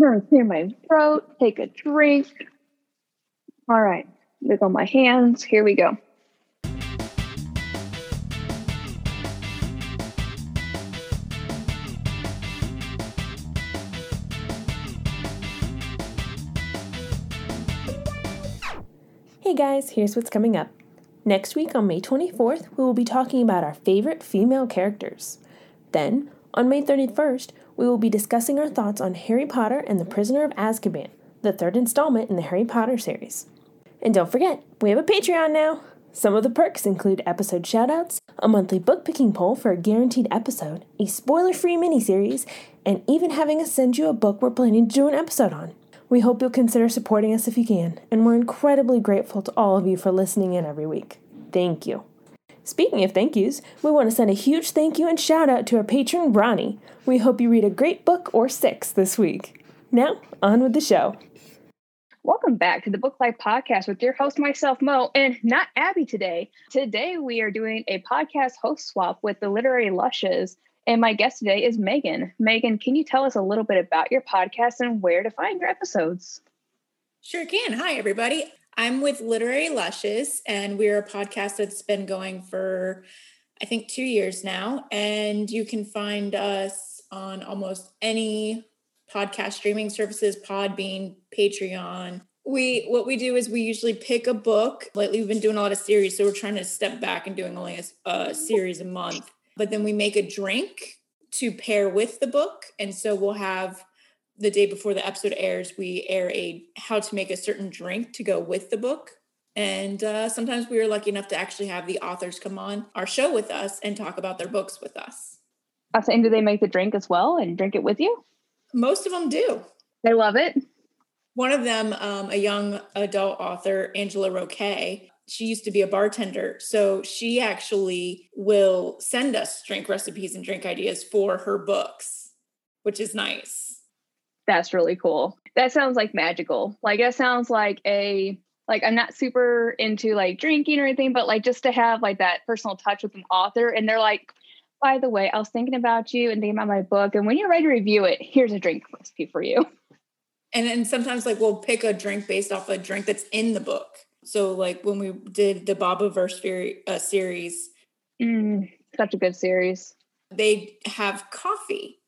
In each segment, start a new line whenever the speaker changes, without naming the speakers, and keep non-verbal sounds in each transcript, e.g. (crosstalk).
Clear my throat, take a drink. All right, wiggle my hands. Here we go.
Hey guys, here's what's coming up. Next week on May 24th, we will be talking about our favorite female characters. Then, on May 31st, we will be discussing our thoughts on Harry Potter and the Prisoner of Azkaban, the third installment in the Harry Potter series. And don't forget, we have a Patreon now! Some of the perks include episode shoutouts, a monthly book picking poll for a guaranteed episode, a spoiler free miniseries, and even having us send you a book we're planning to do an episode on. We hope you'll consider supporting us if you can, and we're incredibly grateful to all of you for listening in every week. Thank you. Speaking of thank yous, we want to send a huge thank you and shout out to our patron, Ronnie. We hope you read a great book or six this week. Now, on with the show.
Welcome back to the Book Life Podcast with your host, myself, Mo, and not Abby today. Today, we are doing a podcast host swap with the Literary Lushes. And my guest today is Megan. Megan, can you tell us a little bit about your podcast and where to find your episodes?
Sure can. Hi, everybody. I'm with Literary Lushes, and we're a podcast that's been going for, I think, two years now. And you can find us on almost any podcast streaming services, Podbean, Patreon. We what we do is we usually pick a book. Lately, we've been doing a lot of series, so we're trying to step back and doing only a, a series a month but then we make a drink to pair with the book. And so we'll have the day before the episode airs, we air a how to make a certain drink to go with the book. And uh, sometimes we are lucky enough to actually have the authors come on our show with us and talk about their books with us.
And do they make the drink as well and drink it with you?
Most of them do.
They love it.
One of them, um, a young adult author, Angela Roque, she used to be a bartender. So she actually will send us drink recipes and drink ideas for her books, which is nice.
That's really cool. That sounds like magical. Like that sounds like a like I'm not super into like drinking or anything, but like just to have like that personal touch with an author and they're like, by the way, I was thinking about you and thinking about my book. And when you're ready to review it, here's a drink recipe for you.
And then sometimes like we'll pick a drink based off a drink that's in the book. So like when we did the Bobiverse uh, series,
mm, such a good series.
They have coffee.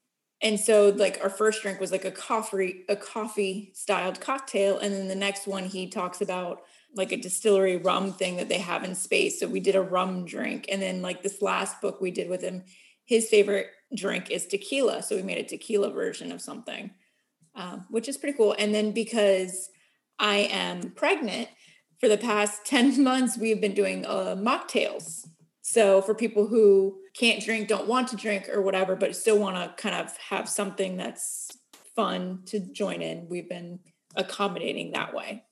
And so like our first drink was like a coffee a coffee styled cocktail and then the next one he talks about like a distillery rum thing that they have in space. So we did a rum drink and then like this last book we did with him his favorite drink is tequila. So we made a tequila version of something, um, which is pretty cool. And then because I am pregnant, for the past (laughs) 10 months, we've been doing uh, mocktails. So for people who can't drink, don't want to drink or whatever, but still want to kind of have something that's fun to join in, we've been accommodating that way.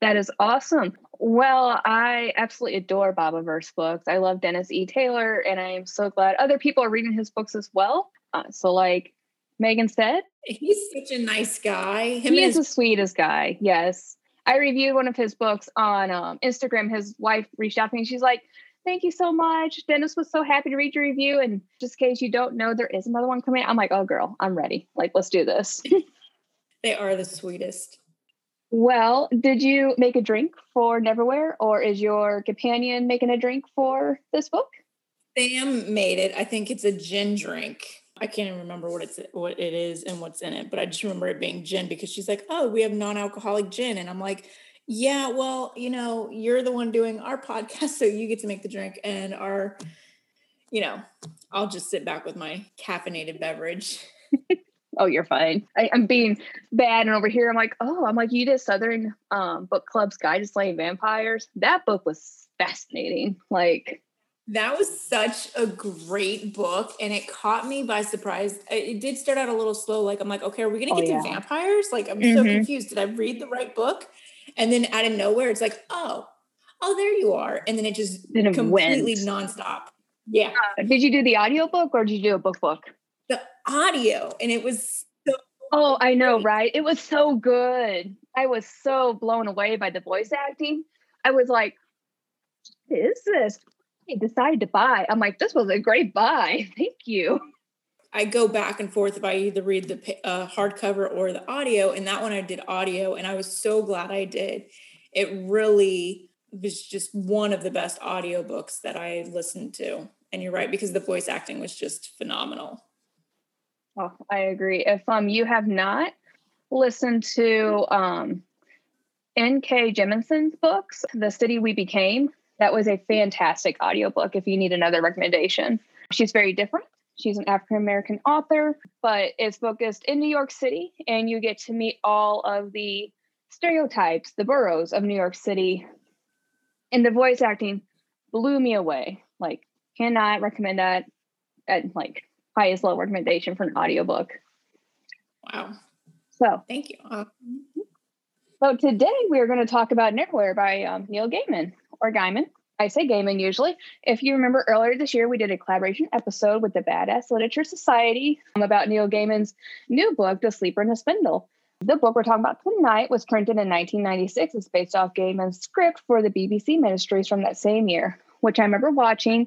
That is awesome. Well, I absolutely adore Bobiverse books. I love Dennis E. Taylor, and I am so glad other people are reading his books as well. Uh, so, like Megan said,
he's such a nice guy.
Him he is his- the sweetest guy. Yes. I reviewed one of his books on um, Instagram. His wife reached out to me. She's like, "Thank you so much. Dennis was so happy to read your review. And just in case you don't know, there is another one coming. I'm like, oh girl, I'm ready. Like, let's do this. (laughs)
they are the sweetest.
Well, did you make a drink for Neverwhere, or is your companion making a drink for this book?
Sam made it. I think it's a gin drink. I can't even remember what it's what it is and what's in it, but I just remember it being gin because she's like, "Oh, we have non-alcoholic gin," and I'm like, "Yeah, well, you know, you're the one doing our podcast, (laughs) so you get to make the drink, and our, you know, I'll just sit back with my caffeinated beverage." (laughs)
oh, you're fine. I, am being bad, and over here, I'm like, "Oh, I'm like, you did Southern um, Book Club's Guide to Slaying Vampires. That book was fascinating. Like."
That was such a great book and it caught me by surprise. It did start out a little slow. Like, I'm like, okay, are we going to get oh, yeah. to vampires? Like, I'm mm-hmm. so confused. Did I read the right book? And then out of nowhere, it's like, oh, oh, there you are. And then it just then it completely went. nonstop. Yeah.
Uh, did you do the audiobook or did you do a book book?
The audio. And it was so
Oh, I know, right? It was so good. I was so blown away by the voice acting. I was like, what is this? decided to buy. I'm like, this was a great buy. (laughs) Thank you.
I go back and forth if I either read the uh, hardcover or the audio. And that one I did audio, and I was so glad I did. It really was just one of the best audiobooks that I listened to. And you're right, because the voice acting was just phenomenal.
Oh, I agree. If um you have not listened to um N.K. Jemisin's books, The City We Became, that was a fantastic audiobook if you need another recommendation. She's very different. She's an African American author, but it's focused in New York City, and you get to meet all of the stereotypes, the boroughs of New York City. And the voice acting blew me away. Like, cannot recommend that at like highest level recommendation for an audiobook.
Wow.
So
thank you. Uh,
so today we are going to talk about Neverwhere by um, Neil Gaiman or Gaiman. I say Gaiman usually. If you remember earlier this year, we did a collaboration episode with the Badass Literature Society um, about Neil Gaiman's new book, The Sleeper and the Spindle. The book we're talking about tonight was printed in 1996. It's based off Gaiman's script for the BBC ministries from that same year, which I remember watching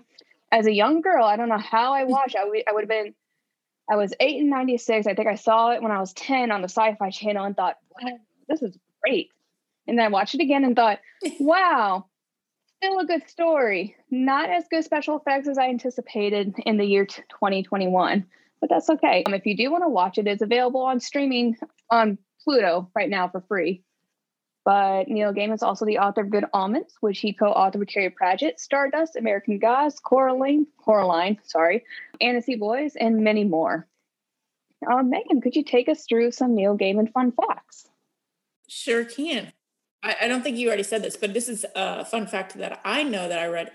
as a young girl. I don't know how I watched. I would, I would have been, I was eight in 96. I think I saw it when I was 10 on the sci fi channel and thought, wow, this is great. And then I watched it again and thought, (laughs) wow, still a good story. Not as good special effects as I anticipated in the year 2021, but that's okay. Um, if you do want to watch it, it's available on streaming on Pluto right now for free. But Neil Gaiman is also the author of Good Omens, which he co-authored with Terry Pratchett, Stardust, American Gods, Coraline, Coraline, sorry, Anansi Boys, and many more. Um, Megan, could you take us through some Neil Gaiman fun facts?
Sure can. I, I don't think you already said this, but this is a fun fact that I know that I read.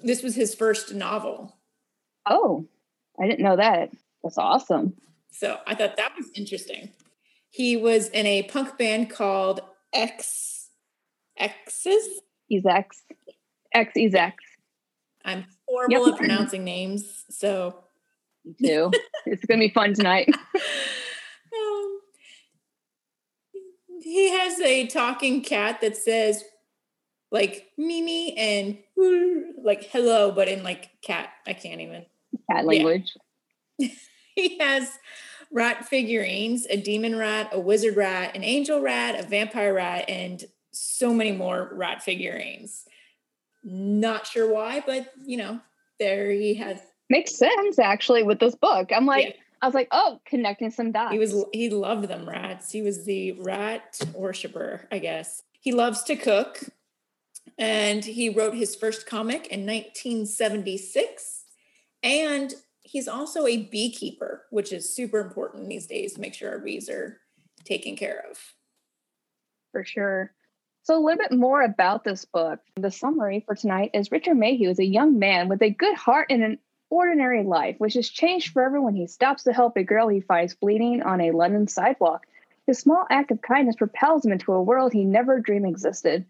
This was his first novel.
Oh, I didn't know that. That's awesome.
So I thought that was interesting. He was in a punk band called X X's.
He's X. X is X.
I'm horrible yep. at pronouncing names, so.
Me too. (laughs) it's gonna be fun tonight. (laughs)
um, he has a talking cat that says like Mimi and like hello, but in like cat. I can't even.
Cat language.
Yeah. (laughs) he has rat figurines, a demon rat, a wizard rat, an angel rat, a vampire rat, and so many more rat figurines. Not sure why, but you know, there he has.
Makes sense actually with this book. I'm like, yeah. I was like, oh, connecting some dots.
He was he loved them rats. He was the rat worshiper, I guess. He loves to cook. And he wrote his first comic in 1976. And he's also a beekeeper, which is super important these days to make sure our bees are taken care of.
For sure. So, a little bit more about this book. The summary for tonight is Richard Mayhew is a young man with a good heart and an ordinary life, which is changed forever when he stops to help a girl he finds bleeding on a London sidewalk. His small act of kindness propels him into a world he never dreamed existed.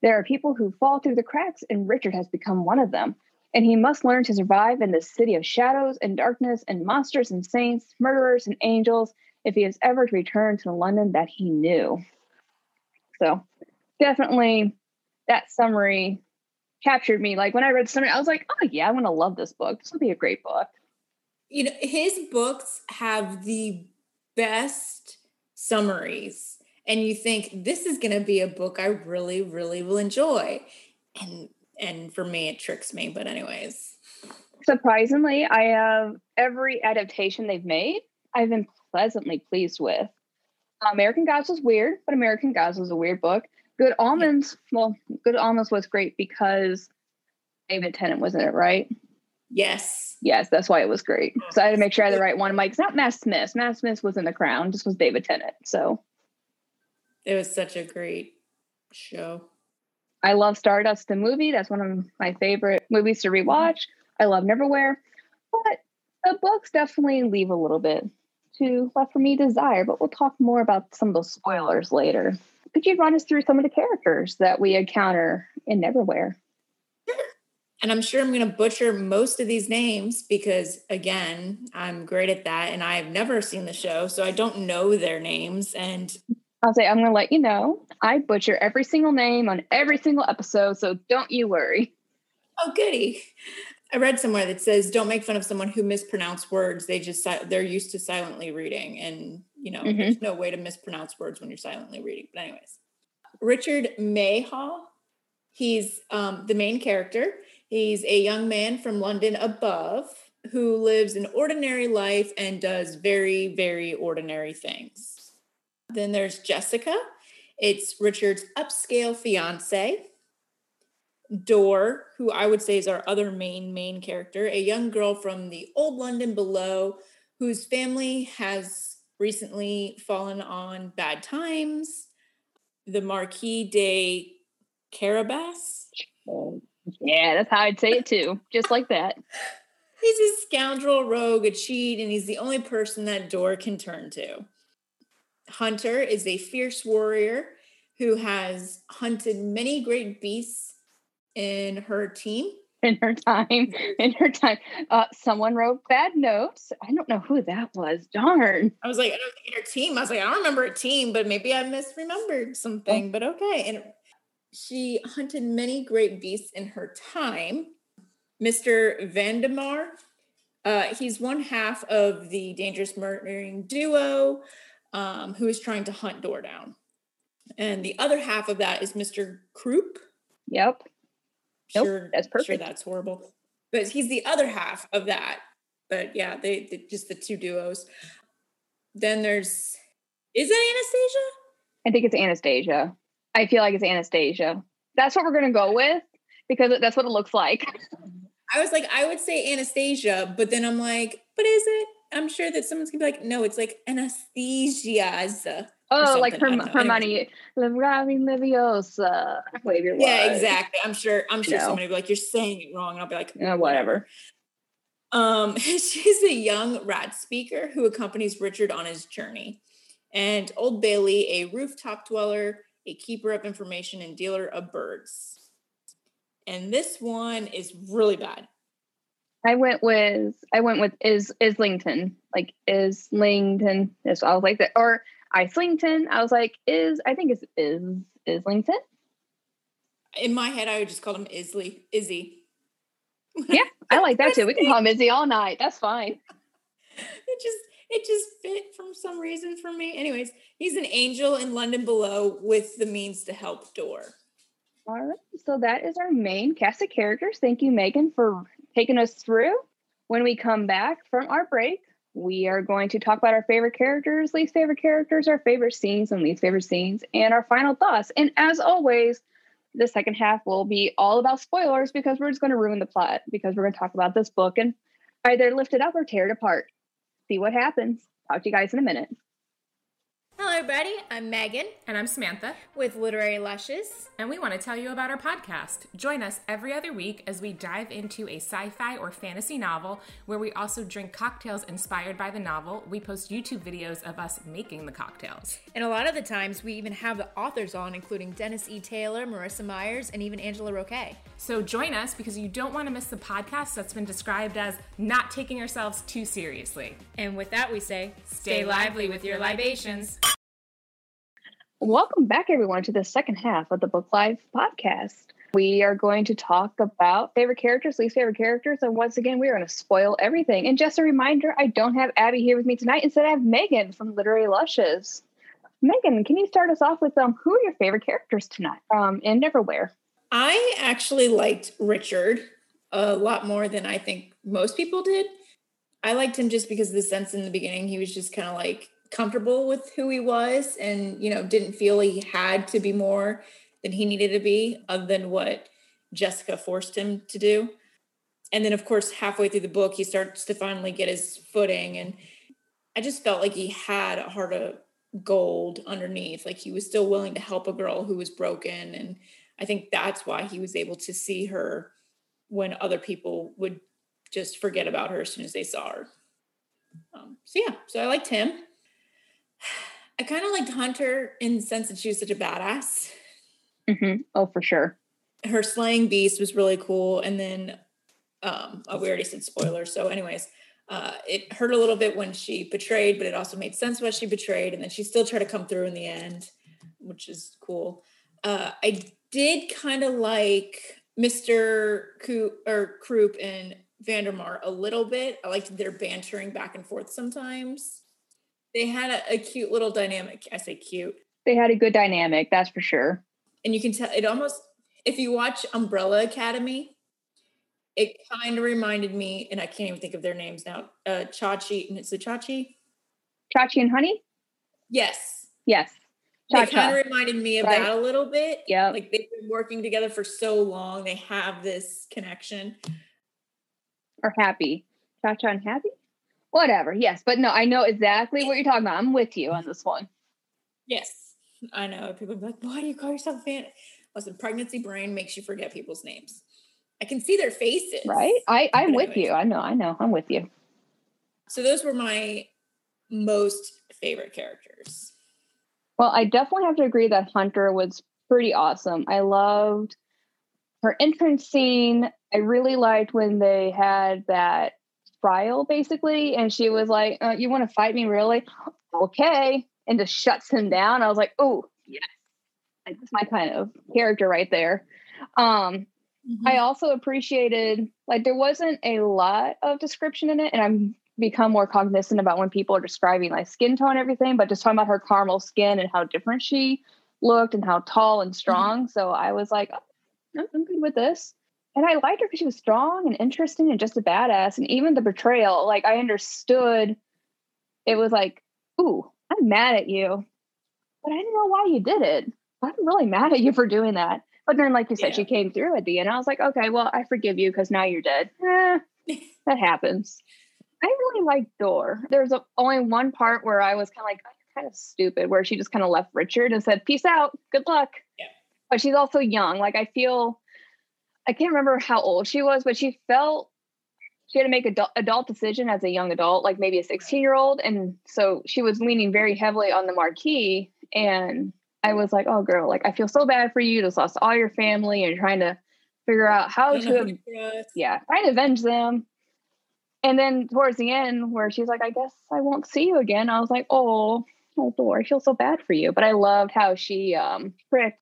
There are people who fall through the cracks, and Richard has become one of them and he must learn to survive in this city of shadows and darkness and monsters and saints, murderers and angels, if he is ever to return to the London that he knew. So, definitely that summary captured me. Like when I read summary, I was like, oh yeah, I'm gonna love this book. This will be a great book.
You know, his books have the best summaries. And you think this is gonna be a book I really, really will enjoy. And and for me it tricks me but anyways
surprisingly i have every adaptation they've made i've been pleasantly pleased with american gods was weird but american gods was a weird book good yeah. well good omens was great because david tennant was in it right
yes
yes that's why it was great so i had to make sure i had the right one i'm like it's not matt smith matt smith was in the crown this was david tennant so
it was such a great show
I love Stardust the movie. That's one of my favorite movies to rewatch. I love Neverwhere, but the books definitely leave a little bit to left for me desire. But we'll talk more about some of those spoilers later. Could you run us through some of the characters that we encounter in Neverwhere? (laughs)
And I'm sure I'm going to butcher most of these names because, again, I'm great at that. And I've never seen the show, so I don't know their names. And
I'll say, I'm going to let you know. I butcher every single name on every single episode, so don't you worry.
Oh, goody. I read somewhere that says don't make fun of someone who mispronounce words. They just they're used to silently reading, and you know mm-hmm. there's no way to mispronounce words when you're silently reading. But anyways, Richard Mayhall, he's um, the main character. He's a young man from London above who lives an ordinary life and does very very ordinary things. Then there's Jessica. It's Richard's upscale fiance. Door, who I would say is our other main, main character, a young girl from the old London below whose family has recently fallen on bad times. The Marquis de Carabas.
Yeah, that's how I'd say it too, just like that. (laughs)
He's a scoundrel, rogue, a cheat, and he's the only person that Door can turn to. Hunter is a fierce warrior who has hunted many great beasts in her team (laughs)
in her time in her time. Uh someone wrote bad notes. I don't know who that was. Darn.
I was like i don't think in her team i was like i don't remember a team but maybe i misremembered something but okay. And she hunted many great beasts in her time. Mr vandemar uh, he's one half of the dangerous murdering duo um, who is trying to hunt door down and the other half of that is mr Croup.
Yep
Nope, sure, that's perfect. Sure, that's horrible. But he's the other half of that. But yeah, they, they just the two duos. Then there's is it Anastasia?
I think it's Anastasia. I feel like it's Anastasia. That's what we're gonna go with because that's what it looks like. (laughs)
I was like, I would say Anastasia, but then I'm like, but is it? I'm sure that someone's gonna be like, no, it's like Anastasia's.
Oh, like her, her money, Leviosa.
Yeah, exactly. I'm sure. I'm sure somebody will be like, "You're saying it wrong," and I'll be like,
"Whatever."
Um, (laughs) she's a young rat speaker who accompanies Richard on his journey, and Old Bailey, a rooftop dweller, a keeper of information, and dealer of birds. And this one is really bad.
I went with I went with is Islington, like Islington. This I was like that, or Islington. I was like, is I think it's is Islington.
In my head, I would just call him Isley, Izzy.
Yeah, I like that too. We can call him (laughs) Izzy all night. That's fine.
It just it just fit from some reason for me. Anyways, he's an angel in London below with the means to help Door.
All right. So that is our main cast of characters. Thank you, Megan, for taking us through. When we come back from our break, we are going to talk about our favorite characters, least favorite characters, our favorite scenes and least favorite scenes, and our final thoughts. And as always, the second half will be all about spoilers because we're just going to ruin the plot because we're going to talk about this book and either lift it up or tear it apart. See what happens. Talk to you guys in a minute.
Hello, everybody. I'm Megan.
And I'm Samantha.
With Literary Lushes.
And we want to tell you about our podcast. Join us every other week as we dive into a sci fi or fantasy novel where we also drink cocktails inspired by the novel. We post YouTube videos of us making the cocktails.
And a lot of the times we even have the authors on, including Dennis E. Taylor, Marissa Myers, and even Angela Roque.
So join us because you don't want to miss the podcast that's been described as not taking ourselves too seriously.
And with that, we say, stay lively with your libations.
Welcome back, everyone, to the second half of the Book Life podcast. We are going to talk about favorite characters, least favorite characters, and once again, we are going to spoil everything. And just a reminder, I don't have Abby here with me tonight. Instead, I have Megan from Literary Lushes. Megan, can you start us off with um, who are your favorite characters tonight um, in Neverwhere?
I actually liked Richard a lot more than I think most people did. I liked him just because of the sense in the beginning. He was just kind of like comfortable with who he was and you know didn't feel he had to be more than he needed to be other than what jessica forced him to do. And then of course halfway through the book he starts to finally get his footing and i just felt like he had a heart of gold underneath. Like he was still willing to help a girl who was broken and i think that's why he was able to see her when other people would just forget about her as soon as they saw her. Um, so yeah so i liked him I kind of liked Hunter in the sense that she was such a badass.
Mm-hmm. Oh, for sure.
Her slaying beast was really cool. And then, um, oh, we already said spoiler. So, anyways, uh, it hurt a little bit when she betrayed, but it also made sense why she betrayed. And then she still tried to come through in the end, which is cool. Uh, I did kind of like Mr. Coop or Croup and Vandermeer a little bit. I liked their bantering back and forth sometimes. They had a, a cute little dynamic. I say cute.
They had a good dynamic, that's for sure.
And you can tell it almost if you watch Umbrella Academy, it kind of reminded me, and I can't even think of their names now. Uh Chachi, and it's a Chachi?
Chachi and Honey?
Yes.
Yes.
It kind of reminded me of
Right.
that a little bit.
Yeah.
Like they've been working together for so long. They have this connection.
Or Happy. Cha Cha and Happy? Whatever. Yes. But no, I know exactly what you're talking about. I'm with you on this one.
Yes. I know. People be like, why do you call yourself a fan? Listen, pregnancy brain makes you forget people's names. I can see their faces.
Right? I, I'm with you. I know, I know. I'm with you.
So those were my most favorite characters.
Well, I definitely have to agree that Hunter was pretty awesome. I loved her entrance scene. I really liked when they had that trial, basically, and she was like, uh, "You want to fight me, really? Okay," and just shuts him down. I was like, "Oh, yes, like, that's my kind of character right there." Um, I also appreciated like there wasn't a lot of description in it, and I'm become more cognizant about when people are describing like skin tone and everything, but just talking about her caramel skin and how different she looked and how tall and strong. So I was like, oh, I'm I'm good with this. And I liked her because she was strong and interesting and just a badass. And even the betrayal, like I understood it was like, ooh, I'm mad at you, but I didn't know why you did it. I'm really mad at you for doing that. But then, like you said,
Yeah.
she came through at the end. I was like, okay, well, I forgive you because now you're dead. Eh, (laughs) that happens. I really liked Door. There's a, only one part where I was kind of like, oh, kind of stupid, where she just kind of left Richard and said, peace out, good luck.
Yeah.
But she's also young. Like, I feel, I can't remember how old she was, but she felt she had to make adult, adult decision as a young adult, like maybe a 16 year old. And so she was leaning very heavily on the marquis. And I was like, oh, girl, like, I feel so bad for you. You just lost all your family and trying to figure out how
I don't know
to yeah, trying to avenge them. And then towards the end, where she's like, I guess I won't see you again. I was like, oh, oh, Thor, I feel so bad for you. But I loved how she um tricked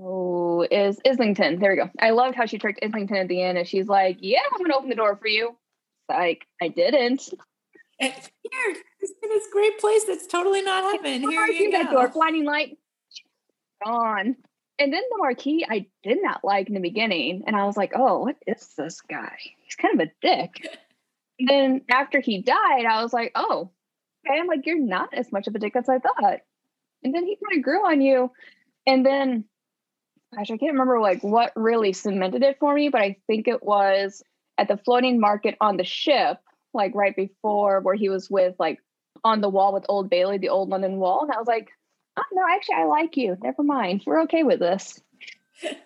oh is Islington. There we go. I loved how she tricked Islington at the end and she's like, Yeah, I'm gonna open the door for you. Like, I didn't.
Here, this in this great place that's totally not heaven. Here you
that door,
go.
blinding light, gone. And then the marquis I did not like in the beginning. And I was like, oh, what is this guy? He's kind of a dick. And (laughs) then after he died, I was like, oh, okay. I'm like, you're not as much of a dick as I thought. And then he kind of grew on you. And then, gosh, I can't remember like what really cemented it for me, but I think it was at the floating market on the ship, like right before where he was with like on the wall with Old Bailey, the old London wall. And I was like, oh, no, actually, I like you. Never mind. We're okay with this. (laughs)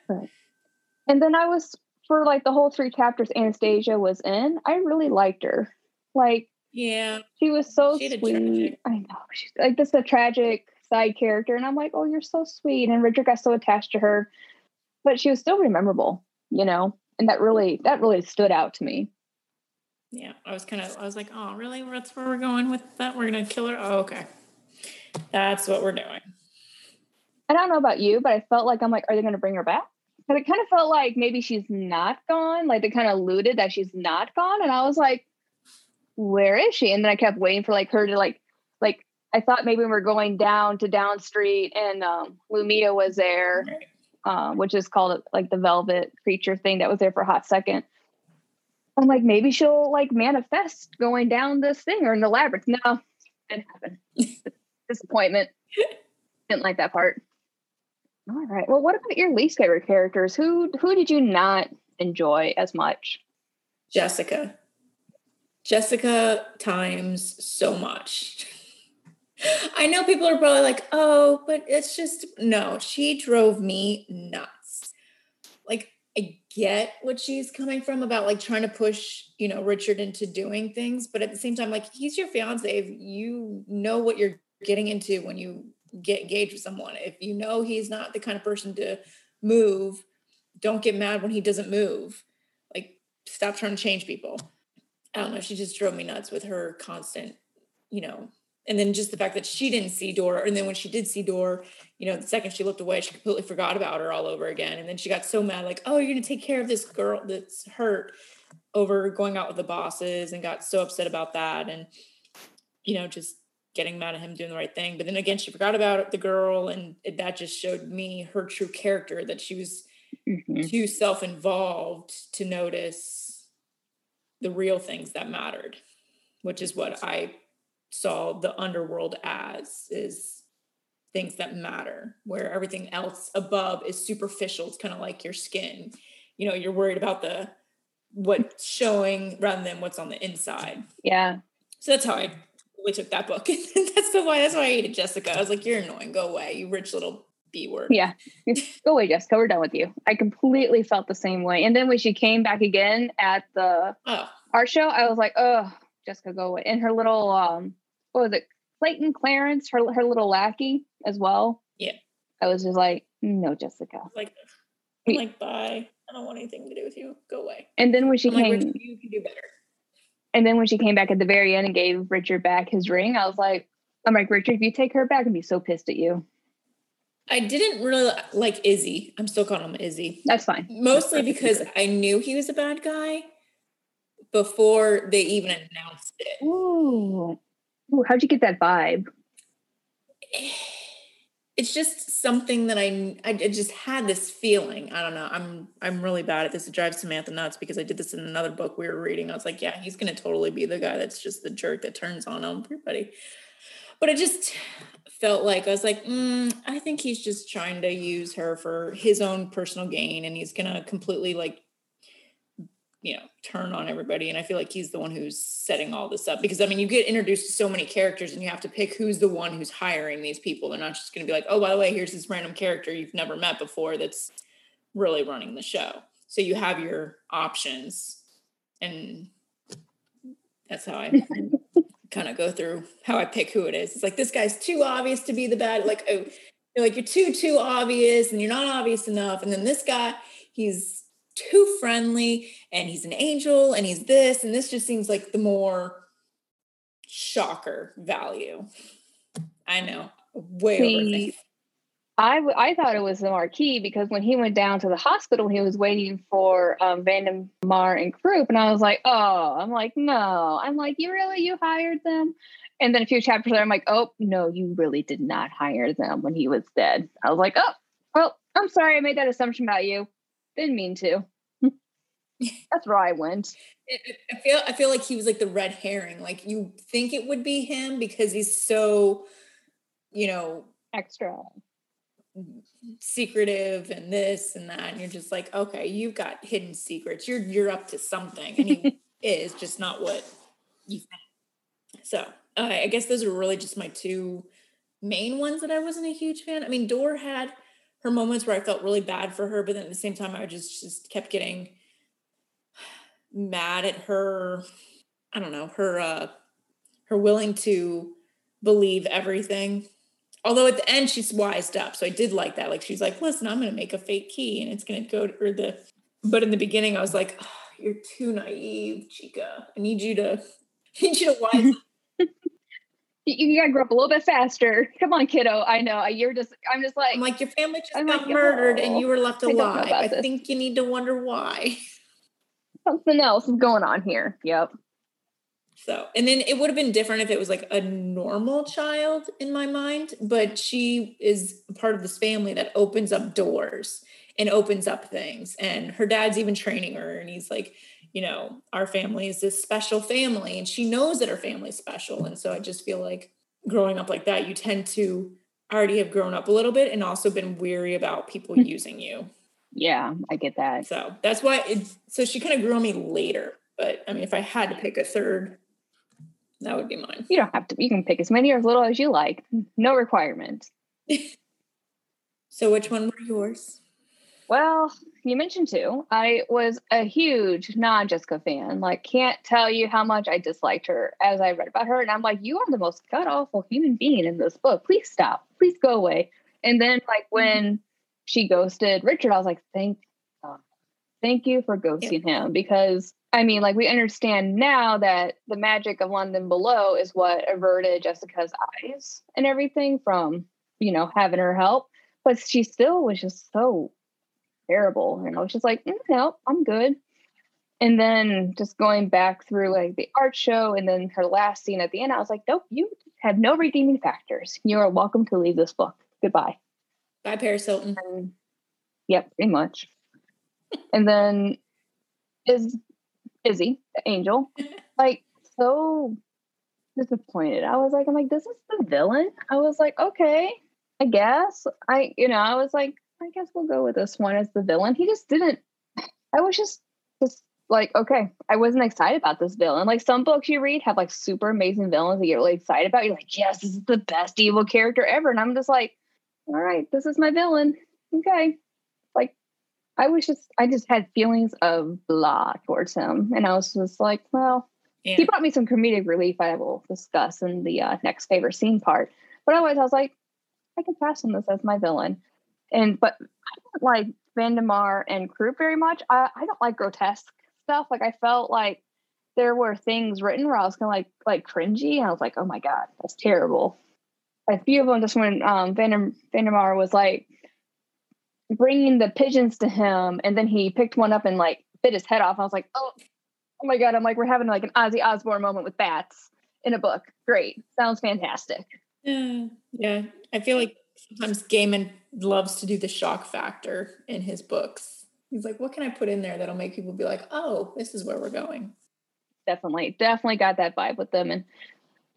And then I was, for like the whole three chapters Anastasia was in, I really liked her. Like,
Yeah.
she was so
She
sweet. I know. She's like this a tragic side character. And I'm like, oh, you're so sweet. And Richard got so attached to her. But she was still memorable, you know? And that really, that really stood out to me.
Yeah. I was kind of, I was like, oh, really? That's where we're going with that? We're going to kill her? Oh, okay. That's what we're doing.
I don't know about you, but I felt like I'm like, are they going to bring her back? Because it kind of felt like maybe she's not gone. Like they kind of alluded that she's not gone, and I was like, where is she? And then I kept waiting for like her to like, like I thought maybe we were going down to Down Street, and um, Lamia was there, uh, which is called like the Velvet creature thing that was there for a hot second. I'm like, maybe she'll like manifest going down this thing or in the labyrinth. No, didn't happen. (laughs) Disappointment. Didn't like that part. All right. Well, what about your least favorite characters? Who who did you not enjoy as much?
Jessica. Jessica times so much. (laughs) I know people are probably like, oh, but it's just no, she drove me nuts. Like, I get what she's coming from about like trying to push, you know, Richard into doing things, but at the same time, like he's your fiance. If you know what you're getting into when you get engaged with someone, if you know he's not the kind of person to move, don't get mad when he doesn't move. Like, stop trying to change people. I don't know. She just drove me nuts with her constant, you know, and then just the fact that she didn't see Dora, and then when she did see Dora, you know, the second she looked away, she completely forgot about her all over again. And then she got so mad, like, oh, you're gonna take care of this girl that's hurt over going out with the bosses and got so upset about that. And, you know, just getting mad at him doing the right thing. But then again, she forgot about the girl, and it, that just showed me her true character that she was mm-hmm. too self involved to notice the real things that mattered, which is what I saw the underworld as is things that matter where everything else above is superficial. It's kind of like your skin. You know you're worried about the what's showing rather than what's on the inside.
Yeah.
So that's how i we took that book. (laughs) That's the why that's why i hated jessica. I was like you're annoying. Go away you rich little b word.
Yeah. Go away jessica. We're done with you. I completely felt the same way. And then when she came back again at the oh. art show i was like oh jessica go away. In her little um what was it? Clayton Clarence, her her little lackey as well.
Yeah.
I was just like, no, Jessica.
Like, I'm like, bye. I don't want anything to do with you. Go away.
And then when she
I'm
came,
like, you can do better.
And then when she came back at the very end and gave Richard back his ring, I was like, I'm like, Richard, if you take her back, I'd be so pissed at you.
I didn't really like Izzy. I'm still calling him Izzy.
That's fine.
Mostly because I knew he was a bad guy before they even announced it.
Ooh. Ooh, how'd you get that vibe? (sighs)
It's just something that I I just had this feeling. I don't know. I'm I'm really bad at this. It drives Samantha nuts because I did this in another book we were reading. I was like, yeah, he's gonna totally be the guy that's just the jerk that turns on everybody. But I just felt like I was like, mm, I think he's just trying to use her for his own personal gain, and he's gonna completely like you know turn on everybody and i feel like he's the one who's setting all this up because i mean you get introduced to so many characters and you have to pick who's the one who's hiring these people. They're not just going to be like oh by the way here's this random character you've never met before that's really running the show. So you have your options and that's how i (laughs) kind of go through how i pick who it is. It's like this guy's too obvious to be the bad like oh you're like you're too too obvious and you're not obvious enough and then this guy he's too friendly and he's an angel and he's this and this just seems like the more shocker value. I know way See,
I, w- I thought it was the marquis because when he went down to the hospital he was waiting for um, Mar and Croup and i was like oh i'm like no i'm like you really you hired them? And then a few chapters later i'm like oh no you really did not hire them when he was dead. I was like oh well i'm sorry i made that assumption about you didn't mean to. (laughs) That's where I went.
I feel I feel like he was like the red herring. Like you think it would be him because he's so, you know,
extra
secretive and this and that, and you're just like, okay, you've got hidden secrets. You're you're up to something, and he (laughs) is just not what you think. So uh, I guess those are really just my two main ones that I wasn't a huge fan. I mean, Door had her moments where I felt really bad for her, but then at the same time, I just just kept getting mad at her. I don't know her uh, her willing to believe everything. Although at the end she's wised up, so I did like that. Like she's like, "Listen, I'm going to make a fake key, and it's going to go to or the." But in the beginning, I was like, oh, "You're too naive, Chica. I need you to, (laughs) I need you to wise
you, gotta grow up a little bit faster. Come on, kiddo. I know you're just. I'm just like.
I'm like your family just I'm got like, murdered oh, and you were left alive. I, I think you need to wonder why.
Something else is going on here. Yep.
So, and then it would have been different if it was like a normal child in my mind, but she is part of this family that opens up doors and opens up things. And her dad's even training her, and he's like, you know, our family is this special family and she knows that her family's special. And so I just feel like growing up like that, you tend to already have grown up a little bit and also been weary about people hmm. using you.
Yeah, I get that.
So that's why it's so she kind of grew on me later. But I mean, if I had to pick a third, that would be mine.
You don't have to, you can pick as many or as little as you like. No requirement. (laughs)
so which one were yours?
Well, you mentioned too, I was a huge non Jessica fan. Like, can't tell you how much I disliked her as I read about her. And I'm like, you are the most god awful human being in this book. Please stop. Please go away. And then, like, when mm-hmm. she ghosted Richard, I was like, thank God. Thank you for ghosting yeah. him because I mean, like we understand now that the magic of London Below is what averted Jessica's eyes and everything from, you know, having her help. But she still was just so terrible. And I was just like, mm, no, I'm good. And then just going back through like the art show and then her last scene at the end, I was like, nope, you have no redeeming factors. You are welcome to leave this book. Goodbye.
Bye, Paris Hilton.
And, yep, pretty much. and then is Izzy, the angel, (laughs) like so disappointed. I was like, I'm like, this is the villain. I was like, okay, I guess. I, you know, I was like, I guess we'll go with this one as the villain. He just didn't. I was just, just like, okay, I wasn't excited about this villain. Like some books you read have like super amazing villains that you get really excited about. You're like, yes, this is the best evil character ever. And I'm just like, all right, this is my villain. Okay. Like I was just, I just had feelings of blah towards him. And I was just like, well, yeah. he brought me some comedic relief I will discuss in the uh, next favorite scene part. But otherwise, I was like, I can pass on this as my villain. And, but I don't like Vandemar and Croup very much. I, I don't like grotesque stuff. Like I felt like there were things written where I was kind of like, like cringy. And I was like, oh my God, that's terrible. A few of them just when um, Vandem- Vandemar was like, bringing the pigeons to him, and then he picked one up and like bit his head off. I was like, oh, oh my god! I'm like, we're having like an Ozzy Osbourne moment with bats in a book. Great, sounds fantastic.
Yeah, yeah. I feel like sometimes Gaiman loves to do the shock factor in his books. He's like, what can I put in there that'll make people be like, oh, this is where we're going.
Definitely, definitely got that vibe with them, and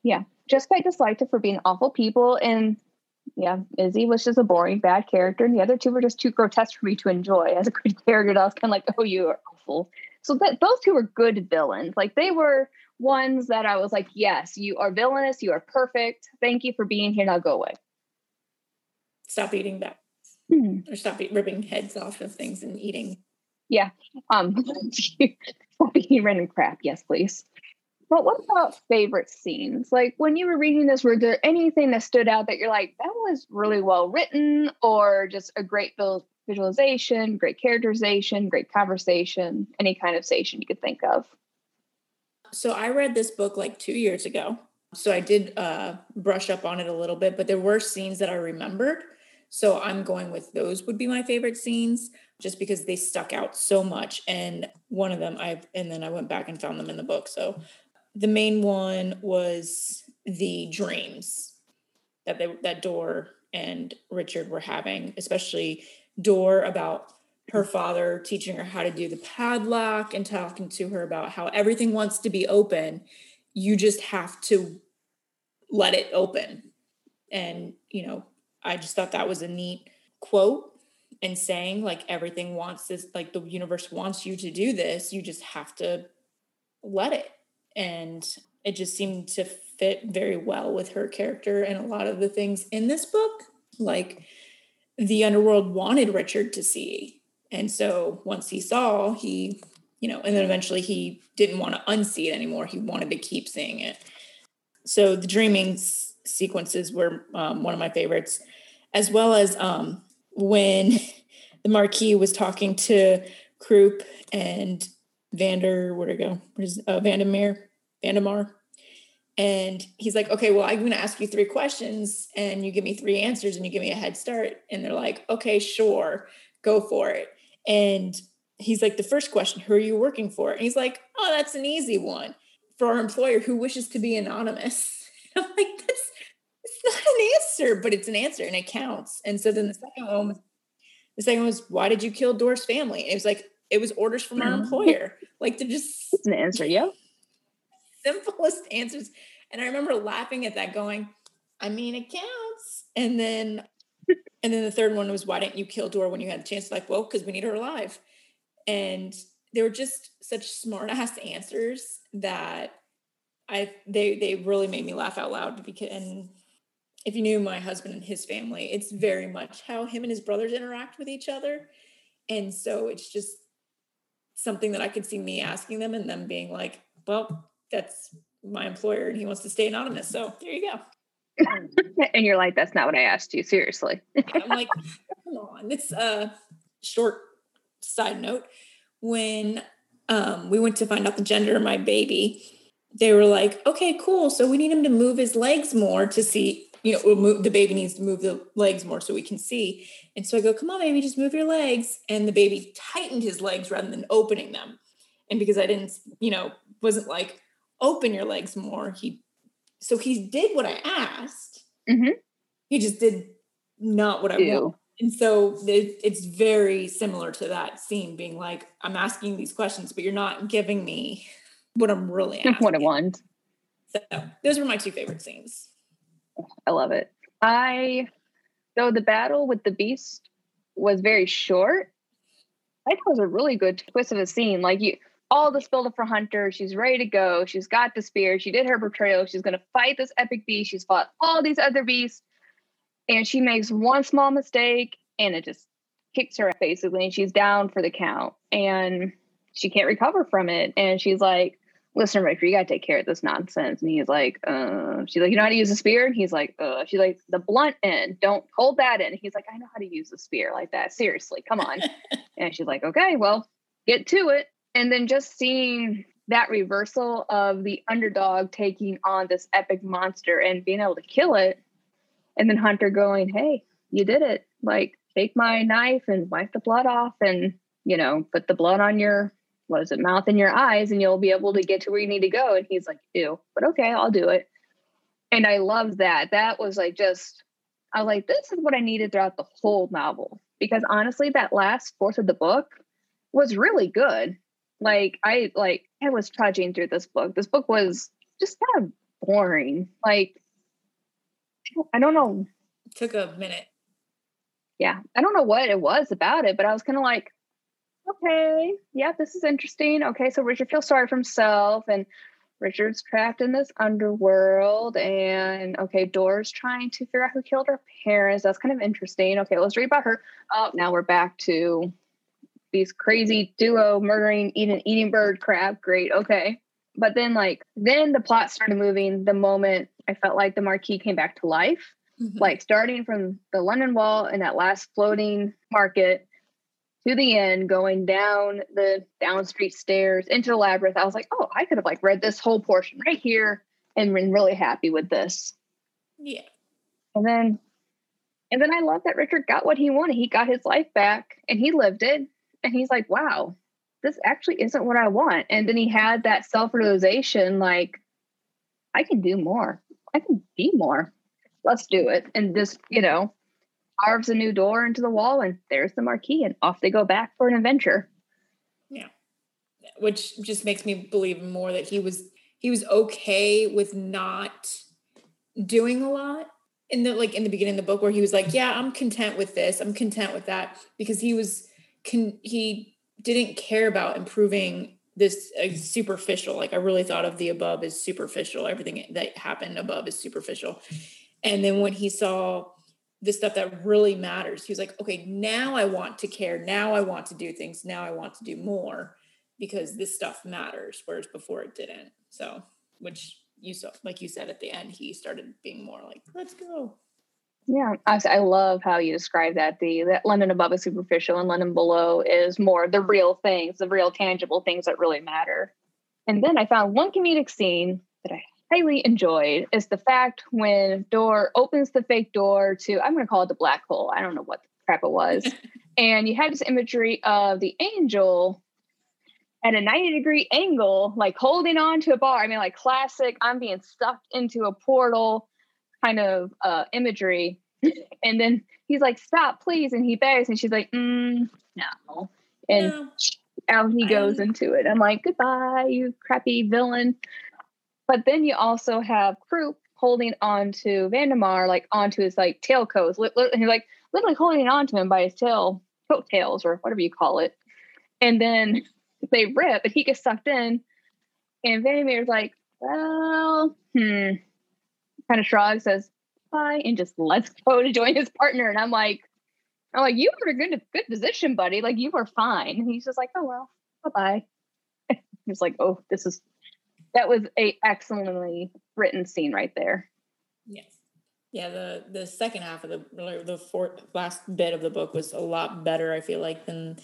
yeah, just quite disliked it for being awful people and yeah, Izzy was just a boring, bad character, and the other two were just too grotesque for me to enjoy as a good (laughs) character. I was kind of like, oh, you are awful. So that those two were good villains. Like they were ones that I was like, yes, you are villainous. You are perfect. Thank you for being here. Now go away.
Stop eating that, hmm. or stop eat, ripping heads off of things and eating.
Yeah. Um. (laughs) stop eating random crap. Yes, please. But what about favorite scenes? Like when you were reading this, were there anything that stood out that you're like, that was really well written, or just a great build, visualization, great characterization, great conversation, any kind of station you could think of?
So I read this book like two years ago. So I did uh, brush up on it a little bit, but there were scenes that I remembered. So I'm going with those would be my favorite scenes just because they stuck out so much. And one of them I've and then I went back and found them in the book. So the main one was the dreams that they that Door and Richard were having, especially Door about her father teaching her how to do the padlock and talking to her about how everything wants to be open. You just have to let it open. And, you know, I just thought that was a neat quote and saying like everything wants this, like the universe wants you to do this. You just have to let it. And it just seemed to fit very well with her character and a lot of the things in this book like the underworld wanted richard to see. And so once he saw he you know and then eventually he didn't want to unsee it anymore. He wanted to keep seeing it. So the dreaming sequences were um, one of my favorites as well as um, when (laughs) the marquis was talking to Croup and Vander, where to go? Where's uh, Vandermeer, Vandemar? And he's like, okay, well, I'm going to ask you three questions and you give me three answers and you give me a head start. And they're like, okay, sure, go for it. And he's like, the first question, who are you working for? And he's like, oh, that's an easy one for our employer who wishes to be anonymous. (laughs) I'm like, that's not an answer, but it's an answer and it counts. And so then the second one was, the second one was, why did you kill Door's family? And it was like, it was orders from our mm-hmm. employer. Like to just
it's an answer, yeah.
Simplest (laughs) answers. And I remember laughing at that, going, I mean, it counts. And then and then the third one was, why didn't you kill Door when you had the chance? Like, well, because we need her alive. And they were just such smart ass answers that I they they really made me laugh out loud because and if you knew my husband and his family, it's very much how him and his brothers interact with each other. And so it's just something that I could see me asking them and them being like, well, that's my employer and he wants to stay anonymous. So there you go. (laughs)
and you're like, that's not what I asked you. Seriously.
I'm like, come on. It's a short side note. When um, we went to find out the gender of my baby, they were like, okay, cool. So we need him to move his legs more to see, you know, we'll move, the baby needs to move the legs more so we can see. And so I go, come on, baby, just move your legs. And the baby tightened his legs rather than opening them. And because I didn't, you know, wasn't like, open your legs more, he, so he did what I asked.
Mm-hmm.
He just did not what I
Ew.
want. And so it, it's very similar to that scene being like, I'm asking these questions, but you're not giving me what I'm really asking. (laughs)
what I want.
So those were my two favorite scenes.
I love it. I though the battle with the beast was very short. I thought it was a really good twist of a scene. Like you all this build up for Hunter. She's ready to go. She's got the spear. She did her betrayal. She's gonna fight this epic beast. She's fought all these other beasts. And she makes one small mistake and it just kicks her basically. And she's down for the count. And she can't recover from it. And she's like, listen, Richard, you gotta take care of this nonsense. And he's like, uh, she's like, you know how to use a spear? And he's like, uh, she's like, the blunt end, don't hold that in. He's like, I know how to use a spear like that. Seriously, come on. (laughs) and she's like, okay, well, get to it. And then just seeing that reversal of the underdog taking on this epic monster and being able to kill it. And then Hunter going, hey, you did it. Like, take my knife and wipe the blood off and, you know, put the blood on your what is it, mouth and your eyes, and you'll be able to get to where you need to go. And he's like, ew, but okay, I'll do it. And I love that. That was like just, I was like, this is what I needed throughout the whole novel. Because honestly, that last fourth of the book was really good. Like I like I was trudging through this book. This book was just kind of boring. Like I don't know.
Took a minute.
Yeah, I don't know what it was about it, but I was kind of like, okay, yeah, this is interesting. Okay, so Richard feels sorry for himself, and Richard's trapped in this underworld, and okay, Door's trying to figure out who killed her parents. That's kind of interesting. Okay, let's read about her. Oh, now we're back to these crazy duo murdering, eating, eating bird crap. Great, okay. But then, like, then the plot started moving the moment I felt like the marquis came back to life.
Mhm.
Like, starting from the London Wall and that last floating market to the end, going down the down street stairs into the labyrinth. I was like, oh, I could have like read this whole portion right here and been really happy with this.
yeah.
And then, and then I love that Richard got what he wanted. He got his life back and he lived it. And he's like, wow, this actually isn't what I want. And then he had that self realization like, I can do more. I can be more. Let's do it. And this, you know, carves a new door into the wall and there's the marquis and off they go back for an adventure.
Yeah, which just makes me believe more that he was he was okay with not doing a lot in the like in the beginning of the book where he was like yeah i'm content with this i'm content with that because he was can he didn't care about improving this uh, superficial. Like i really thought of the above as superficial. Everything that happened above is superficial. And then when he saw the stuff that really matters. He was like okay now i want to care. Now i want to do things. Now i want to do more because this stuff matters whereas before it didn't. So which you saw like you said at the end he started being more like let's go.
Yeah, I, I love how you describe that. The that London above is superficial and London below is more the real things, the real tangible things that really matter. And then I found one comedic scene that I highly enjoyed is the fact when Door opens the fake door to I'm going to call it the black hole. I don't know what the crap it was, (laughs) and you had this imagery of the angel at a 90 degree angle, like holding on to a bar. I mean, like classic. I'm being sucked into a portal kind of uh, imagery. (laughs) And then he's like, "Stop, please!" And he begs, and she's like, mm, "No." And
No.
out he goes into it. I'm like, "Goodbye, you crappy villain." But then you also have Croup holding on to Vandemar, like onto his like tailcoats. Li- li- He's like literally holding on to him by his tail, coattails, or whatever you call it. And then (laughs) they rip, and he gets sucked in. And Vandemar's like, "Well, hmm," kind of shrugs, says bye, and just lets (laughs) go to join his partner. And I'm like, I'm like, you were in a good, good position, buddy. Like you were fine. And he's just like, oh well, bye bye. He's like, oh, this is that was a excellently written scene right there.
Yes. Yeah, the the second half of the the fourth last bit of the book was a lot better, I feel like, than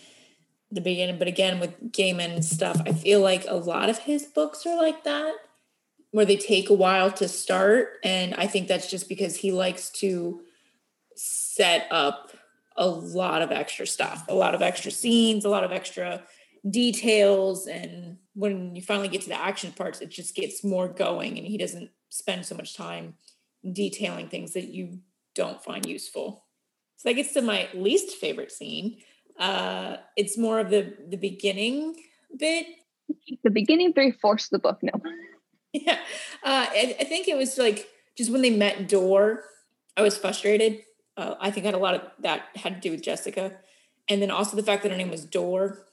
the beginning. But again, with Gaiman stuff, I feel like a lot of his books are like that, where they take a while to start. And I think that's just because he likes to set up a lot of extra stuff, a lot of extra scenes, a lot of extra details. And when you finally get to the action parts, it just gets more going and he doesn't spend so much time detailing things that you don't find useful. So that gets to my least favorite scene. Uh, it's more of the the beginning bit.
The beginning three fourths of the book, no. (laughs)
Yeah, uh, I, I, think it was like just when they met Door, I was frustrated. Uh, I think I had a lot of that had to do with Jessica, and then also the fact that her name was Door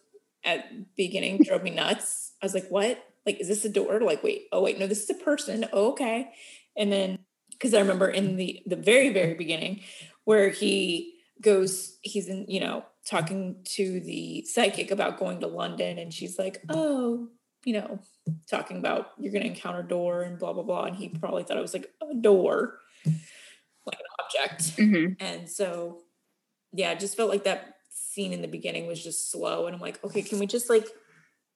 at the beginning drove me nuts. I was like, "What? Like, is this a door? Like, wait, oh wait, no, this is a person. Oh, okay." And then because I remember in the the very very beginning where he goes, he's in, you know, talking to the psychic about going to London, and she's like, "Oh, you know, talking about you're going to encounter door and blah blah blah," and he probably thought it was like a door, like an object, mm-hmm. and so yeah, just felt like that scene in the beginning was just slow, and I'm like, okay, can we just like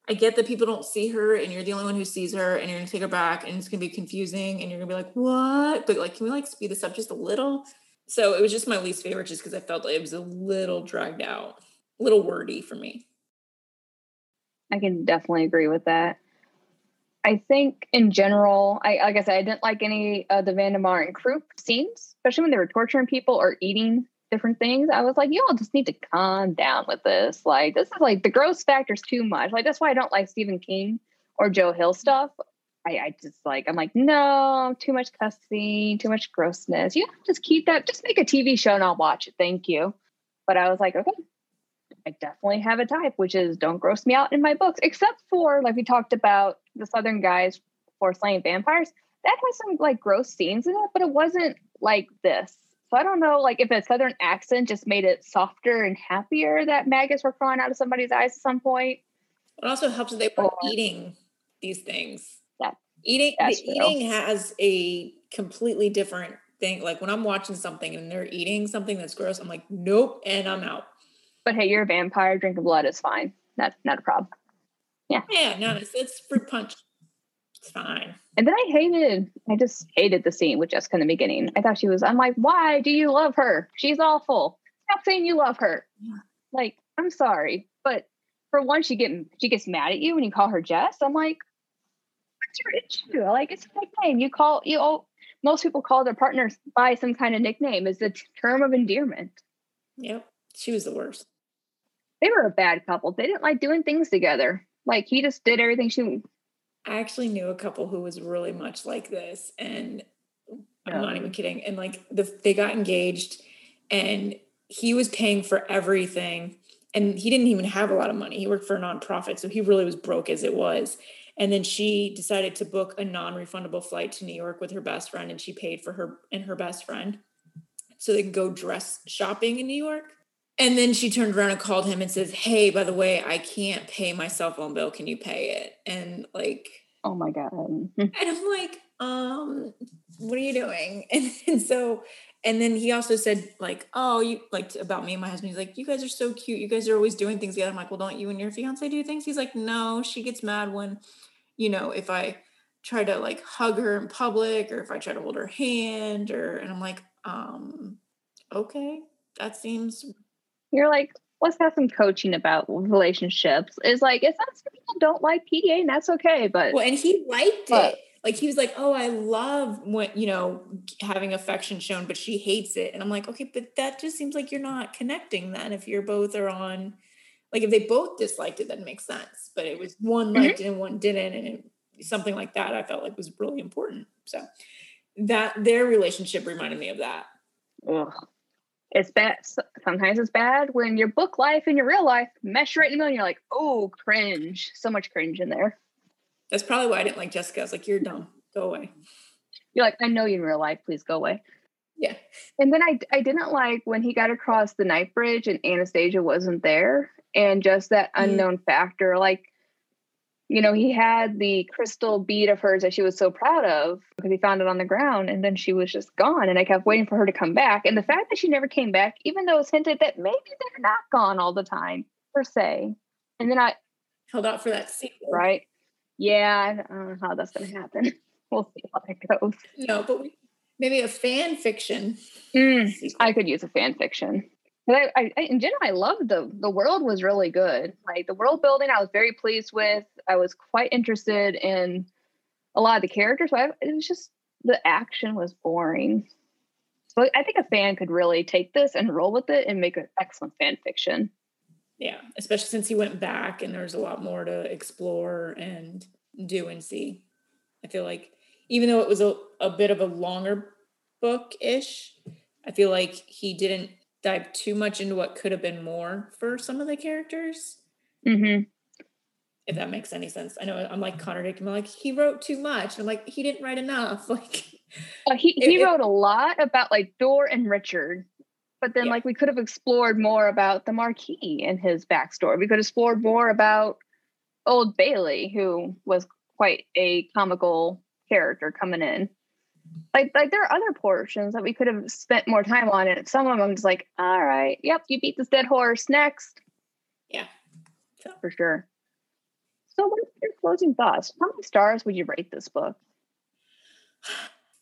I get that people don't see her and you're the only one who sees her and you're gonna take her back and it's gonna be confusing and you're gonna be like, what? But like, can we like speed this up just a little? So it was just my least favorite just because I felt like it was a little dragged out, a little wordy for me.
I can definitely agree with that. I think in general, I like I said, I didn't like any of the Vandemar and Croup scenes, especially when they were torturing people or eating different things. I was like, y'all just need to calm down with this. Like, this is like the gross factor's too much. Like, that's why I don't like Stephen King or Joe Hill stuff. I, I just like, I'm like, no, too much cussing, too much grossness. You just keep that, just make a TV show and I'll watch it. Thank you. But I was like, okay, I definitely have a type, which is don't gross me out in my books, except for like we talked about the Southern guys for slaying vampires. That has some like gross scenes in it, but it wasn't like this. So I don't know, like if a southern accent just made it softer and happier that maggots were crawling out of somebody's eyes at some point.
It also helps that they were eating these things. Yeah, eating the eating has a completely different thing. Like when I'm watching something and they're eating something that's gross, I'm like, nope, and I'm out.
But hey, you're a vampire. Drinking blood is fine. Not not a problem. Yeah.
Yeah. No, it's, it's fruit punch. It's fine.
And then I hated, I just hated the scene with Jessica in the beginning. I thought she was, I'm like, why do you love her? She's awful. Stop saying you love her. Like, I'm sorry. But for one, she get she gets mad at you when you call her Jess. I'm like, what's your issue? Like, it's a nickname. You call you all most people call their partners by some kind of nickname is the term of endearment.
Yep. She was the worst.
They were a bad couple. They didn't like doing things together. Like he just did everything she
I actually knew a couple who was really much like this, and I'm not even kidding. And like the, they got engaged, and he was paying for everything, and he didn't even have a lot of money. He worked for a nonprofit, so he really was broke as it was. And then she decided to book a non-refundable flight to New York with her best friend, and she paid for her and her best friend so they could go dress shopping in New York. And then she turned around and called him and says, Hey, by the way, I can't pay my cell phone bill. Can you pay it? And like,
oh my God. (laughs)
and I'm like, um, what are you doing? (laughs) And, and so, and then he also said, like, oh, you like about me and my husband. He's like, you guys are so cute. You guys are always doing things together. I'm like, well, don't you and your fiance do things? He's like, no, she gets mad when, you know, if I try to like hug her in public or if I try to hold her hand or, and I'm like, um, okay, that seems
you're like, let's have some coaching about relationships. Is like, it's not some people don't like PDA, and that's okay. But
well, and he liked but, it. Like he was like, oh, I love what you know having affection shown, but she hates it. And I'm like, okay, but that just seems like you're not connecting. Then if you're both are on, like if they both disliked it, that makes sense. But it was one mm-hmm. liked mm-hmm. it and one didn't, and it, something like that I felt like was really important. So that their relationship reminded me of that.
Ugh it's bad. Sometimes it's bad when your book life and your real life mesh right in the middle. And you're like, oh, cringe. So much cringe in there.
That's probably why I didn't like Jessica. I was like, you're dumb. Go away.
You're like, I know you in real life. Please go away.
Yeah.
And then I, I didn't like when he got across the night bridge and Anastasia wasn't there. And just that mm. unknown mm. factor. Like, you know, he had the crystal bead of hers that she was so proud of because he found it on the ground and then she was just gone. And I kept waiting for her to come back. And the fact that she never came back, even though it's hinted that maybe they're not gone all the time, per se, And then I
held out for that sequel.
Right. Yeah, I don't know how that's gonna happen. (laughs) We'll see how that goes.
No, but we, maybe a fan fiction.
Mm, I could use a fan fiction. I, I, in general, I loved the the world was really good. Like the world building, I was very pleased with. I was quite interested in a lot of the characters. So I, it was just the action was boring. So I think a fan could really take this and roll with it and make an excellent fan fiction.
Yeah, especially since he went back and there's a lot more to explore and do and see. I feel like even though it was a, a bit of a longer book ish, I feel like he didn't dive too much into what could have been more for some of the characters.
Mm-hmm.
If that makes any sense. I know I'm like contradicting. I'm like, he wrote too much. I'm like, he didn't write enough. (laughs) Like
uh, he, he it, wrote a lot about like Door and Richard. But then yeah. like we could have explored more about the Marquis and his backstory. We could have explored more about old Bailey, who was quite a comical character coming in. Like like there are other portions that we could have spent more time on, and some of them just like, all right, yep, you beat this dead horse. Next,
yeah,
for sure. So, what are your closing thoughts? How many stars would you rate this book?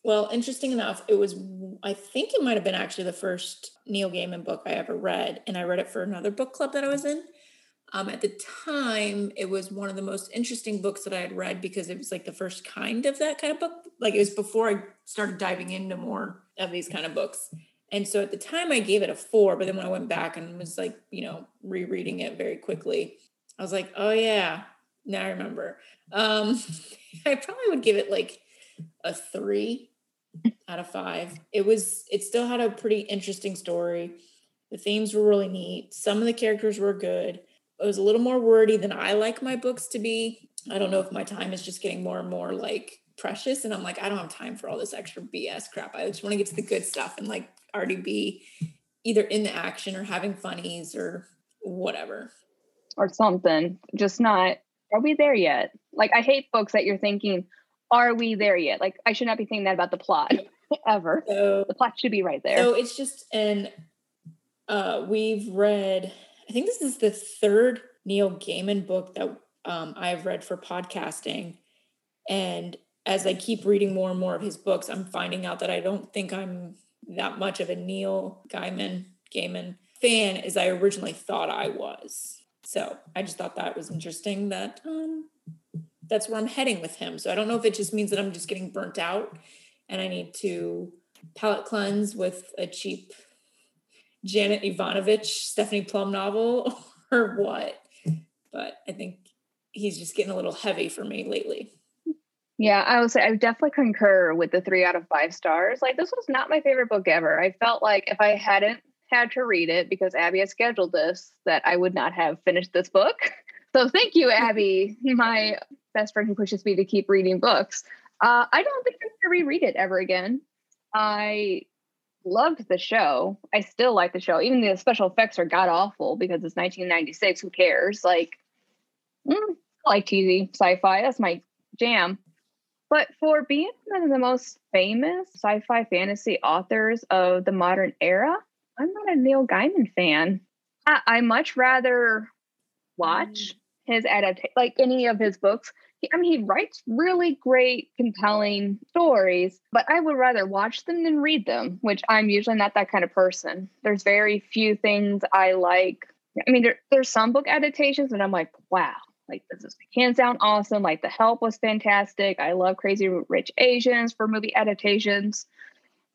Well, interesting enough, it was, I think it might have been actually the first Neil Gaiman book I ever read. And I read it for another book club that I was in. Um, at the time, it was one of the most interesting books that I had read because it was like the first kind of that kind of book. Like it was before I started diving into more of these kind of books. And so at the time, I gave it a four. But then when I went back and was like, you know, rereading it very quickly, I was like, oh, yeah, now I remember. Um, (laughs) I probably would give it like a three out of five. It was, it still had a pretty interesting story. The themes were really neat. Some of the characters were good it was a little more wordy than I like my books to be. I don't know if my time is just getting more and more like precious. And I'm like, I don't have time for all this extra BS crap. I just want to get to the good stuff and like already be either in the action or having funnies or whatever.
Or something. Just not, are we there yet? Like, I hate books that you're thinking, are we there yet? Like, I should not be thinking that about the plot (laughs) ever. So, the plot should be right there.
So it's just, and uh, we've read I think this is the third Neil Gaiman book that um, I've read for podcasting. And as I keep reading more and more of his books, I'm finding out that I don't think I'm that much of a Neil Gaiman Gaiman fan as I originally thought I was. So I just thought that was interesting that um, that's where I'm heading with him. So I don't know if it just means that I'm just getting burnt out and I need to palate cleanse with a cheap Janet Evanovich, Stephanie Plum novel (laughs) or what. But I think he's just getting a little heavy for me lately.
Yeah, I would say I definitely concur with the three out of five stars. Like this was not my favorite book ever. I felt like if I hadn't had to read it because Abby had scheduled this, that I would not have finished this book. (laughs) So thank you, Abby, (laughs) my best friend who pushes me to keep reading books. Uh, I don't think I'm gonna reread it ever again. I loved the show. I still like the show. Even the special effects are god awful because it's 1996. Who cares? Like, mm, I like cheesy sci-fi. That's my jam. But for being one of the most famous sci-fi fantasy authors of the modern era, I'm not a Neil Gaiman fan. I, I much rather watch mm. his adaptation, like any of his books, I mean, he writes really great, compelling stories, but I would rather watch them than read them, which I'm usually not that kind of person. There's very few things I like. I mean, there, there's some book adaptations, and I'm like, wow, like this is hands down awesome. Like The Help was fantastic. I love Crazy Rich Asians for movie adaptations.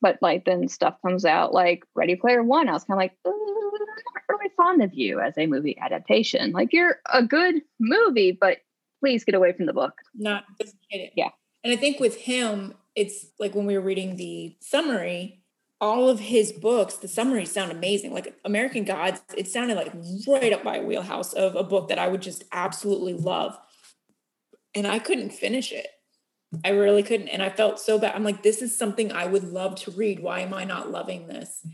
But like then stuff comes out like Ready Player One. I was kind of like, I'm not really fond of you as a movie adaptation. Like you're a good movie, but please get away from the book.
Not it.
Yeah.
And I think with him, it's like when we were reading the summary, all of his books, the summaries sound amazing. Like American Gods, it sounded like right up my wheelhouse of a book that I would just absolutely love. And I couldn't finish it. I really couldn't. And I felt so bad. I'm like, this is something I would love to read. Why am I not loving this?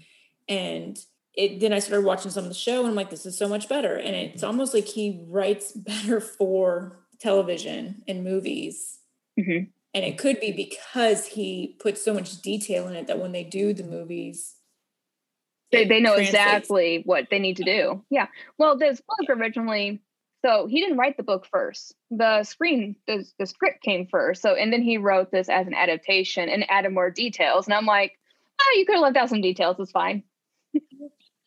And it then I started watching some of the show and I'm like, this is so much better. And it's almost like he writes (laughs) better for television and movies.
Mm-hmm.
And it could be because he puts so much detail in it that when they do the movies,
they, they know translates. exactly what they need to do. Yeah. Well, this book originally So he didn't write the book first. The screen, the, the script came first. So, and then he wrote this as an adaptation and added more details. And I'm like, oh, you could have left out some details. It's fine. (laughs) you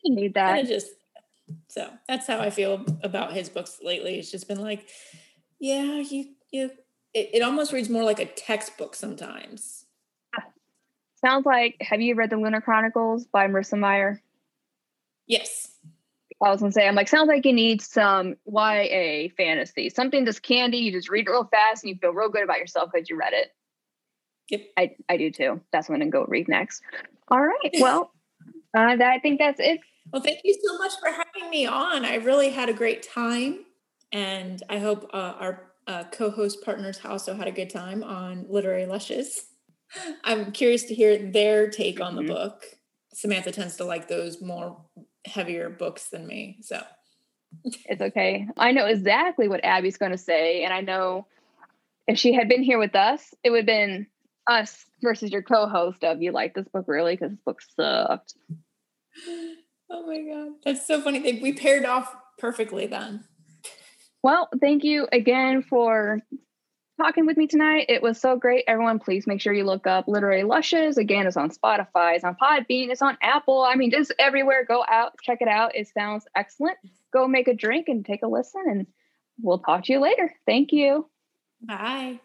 need that.
just so that's how I feel about his books lately. It's just been like, yeah, you you it, it almost reads more like a textbook sometimes.
Sounds like have you read the Lunar Chronicles by Marissa Meyer?
Yes.
I was gonna say, I'm like, sounds like you need some YA fantasy, something that's candy. You just read it real fast and you feel real good about yourself because you read it.
Yep.
I, I do too. That's what I'm gonna go read next. All right. (laughs) Well, uh, that, I think that's it.
Well, thank you so much for having me on. I really had a great time, and I hope uh, our uh, co-host partners also had a good time on Literary Lushes. (laughs) I'm curious to hear their take on the mm-hmm. book. Samantha tends to like those more heavier books than me, so
it's okay. I know exactly what Abby's going to say, and I know if she had been here with us, it would have been us versus your co-host of you like this book really because this book sucked. (gasps)
Oh my god, that's so funny. We paired off perfectly then.
Well, thank you again for talking with me tonight. It was so great. Everyone, please make sure you look up Literary Lushes. Again, it's on Spotify, it's on Podbean, it's on Apple. I mean, just everywhere. Go out, check it out. It sounds excellent. Go make a drink and take a listen, and we'll talk to you later. Thank you.
Bye.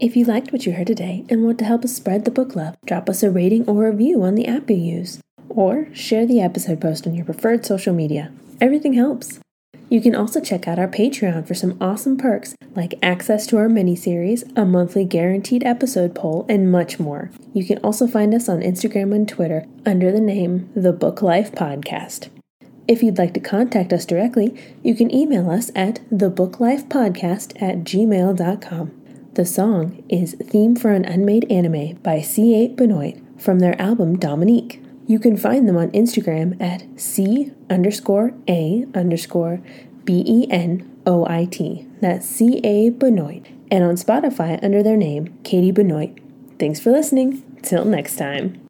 If you liked what you heard today and want to help us spread the book love, drop us a rating or review on the app you use, or share the episode post on your preferred social media. Everything helps. You can also check out our Patreon for some awesome perks like access to our mini series, a monthly guaranteed episode poll, and much more. You can also find us on Instagram and Twitter under the name The Book Life Podcast. If you'd like to contact us directly, you can email us at thebooklifepodcast at gmail.com. The song is Theme for an Unmade Anime by C A Benoit from their album Dominique. You can find them on Instagram at C underscore A underscore B E N O I T. That's C A Benoit. And on Spotify under their name, Katie Benoit. Thanks for listening. Till next time.